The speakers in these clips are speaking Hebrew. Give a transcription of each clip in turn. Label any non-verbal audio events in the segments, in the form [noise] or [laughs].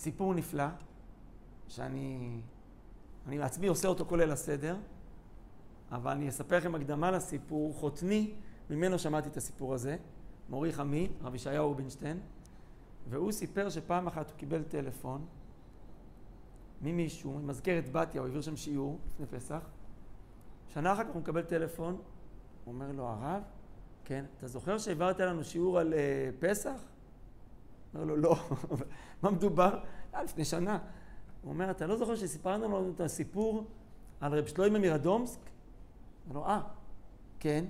סיפור נפלא, שאני אני בעצמי עושה אותו כל ליל הסדר, אבל אני אספר לכם הקדמה לסיפור. חותני, ממנו שמעתי את הסיפור הזה, מורי חמי, רבי ישעיהו רובינשטיין, והוא סיפר שפעם אחת הוא קיבל טלפון ממישהו, ממזכרת בתיה, הוא העביר שם שיעור לפני פסח. שנה אחר כך הוא מקבל טלפון, הוא אומר לו, הרב, כן, אתה זוכר שהעברת לנו שיעור על uh, פסח? אומר לו, לא. מה מדובר? היה לפני שנה. הוא אומר, אתה לא זוכר שסיפרנו לנו את הסיפור על רב שלוימה מרדומסק? אומר לו, אה, כן.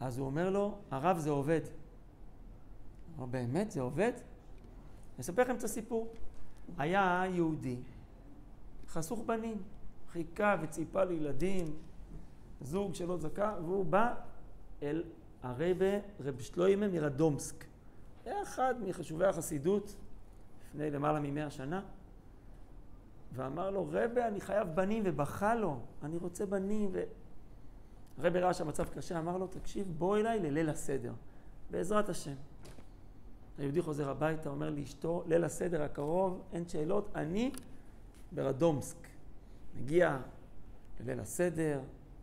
אז הוא אומר לו, הרב זה עובד. הוא אומר, באמת זה עובד? אני אספר לכם את הסיפור. היה יהודי, חסוך בנים, חיכה וציפה לילדים, זוג שלא זכה, והוא בא אל הרבה רב שלוימה מרדומסק. היה אחד מחשובי החסידות לפני למעלה ממאה שנה, ואמר לו, רבה, אני חייב בנים, ובכה לו, אני רוצה בנים. ו... רבה ראה שהמצב קשה, אמר לו, תקשיב, בוא אליי לליל הסדר, בעזרת השם. היהודי חוזר הביתה, אומר לאשתו, ליל הסדר הקרוב, אין שאלות, אני ברדומסק. מגיע לליל הסדר,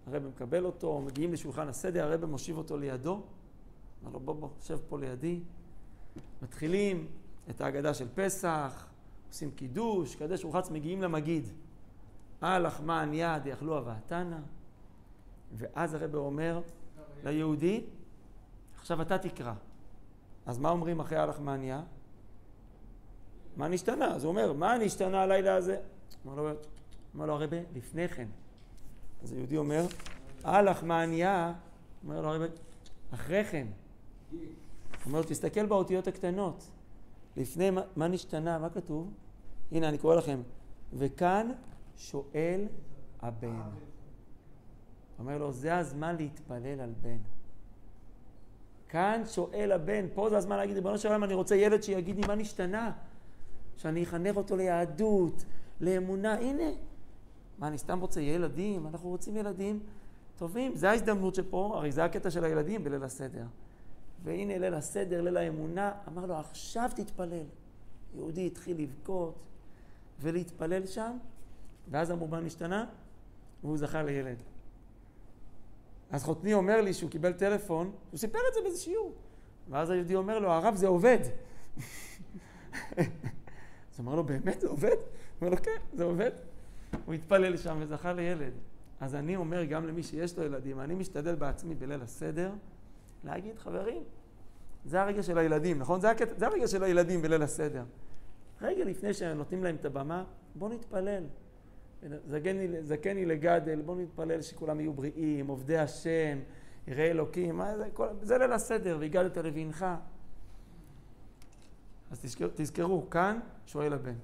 הרב מקבל אותו, מגיעים לשולחן הסדר, הרב מושיב אותו לידו, אומר לו, בוא, בוא, שב פה לידי. מתחילים את ההגדה של פסח, עושים קידוש, קדש ורחץ, מגיעים למגיד. הלך מען יד יאכלו אבהתנא, ואז הרב אומר ליהודי, עכשיו אתה תקרא. אז מה אומרים אחרי יד? מה נשתנה? אז הוא אומר, מה נשתנה הלילה הזה? אומר לו, אומר לו הרבה, לפני כן. אז היהודי אומר, הלך מעניה, אומר לו הרבה, אחרי כן. אומר לו, תסתכל באותיות הקטנות. לפני, מה, מה נשתנה? מה כתוב? הנה, אני קורא לכם. וכאן שואל הבן. אומר לו, זה הזמן להתפלל על בן. כאן שואל הבן, פה זה הזמן להגיד, ריבונו של עולם, אני רוצה ילד שיגיד לי מה נשתנה. שאני אחנך אותו ליהדות, לאמונה. הנה, מה, אני סתם רוצה ילדים? אנחנו רוצים ילדים טובים. זו ההזדמנות שפה, הרי זה הקטע של הילדים בליל הסדר. והנה ליל הסדר, ליל האמונה, אמר לו, עכשיו תתפלל. יהודי התחיל לבכות ולהתפלל שם, ואז המובן השתנה, והוא זכה לילד. אז חותני אומר לי שהוא קיבל טלפון, הוא סיפר את זה באיזה שיעור. ואז היהודי אומר לו, הרב זה עובד. [laughs] אז אמר לו, באמת זה עובד? הוא אומר לו, כן, זה עובד. הוא התפלל שם וזכה לילד. אז אני אומר גם למי שיש לו ילדים, אני משתדל בעצמי בליל הסדר להגיד, חברים, זה הרגע של הילדים, נכון? זה, הקט... זה הרגע של הילדים בליל הסדר. רגע לפני שנותנים להם את הבמה, בואו נתפלל. זקני, זקני לגדל, בואו נתפלל שכולם יהיו בריאים, עובדי השם, יראי אלוקים, מה זה, כל... זה ליל הסדר, והגדת לבנך. אז תזכרו, תזכרו, כאן שואל הבן.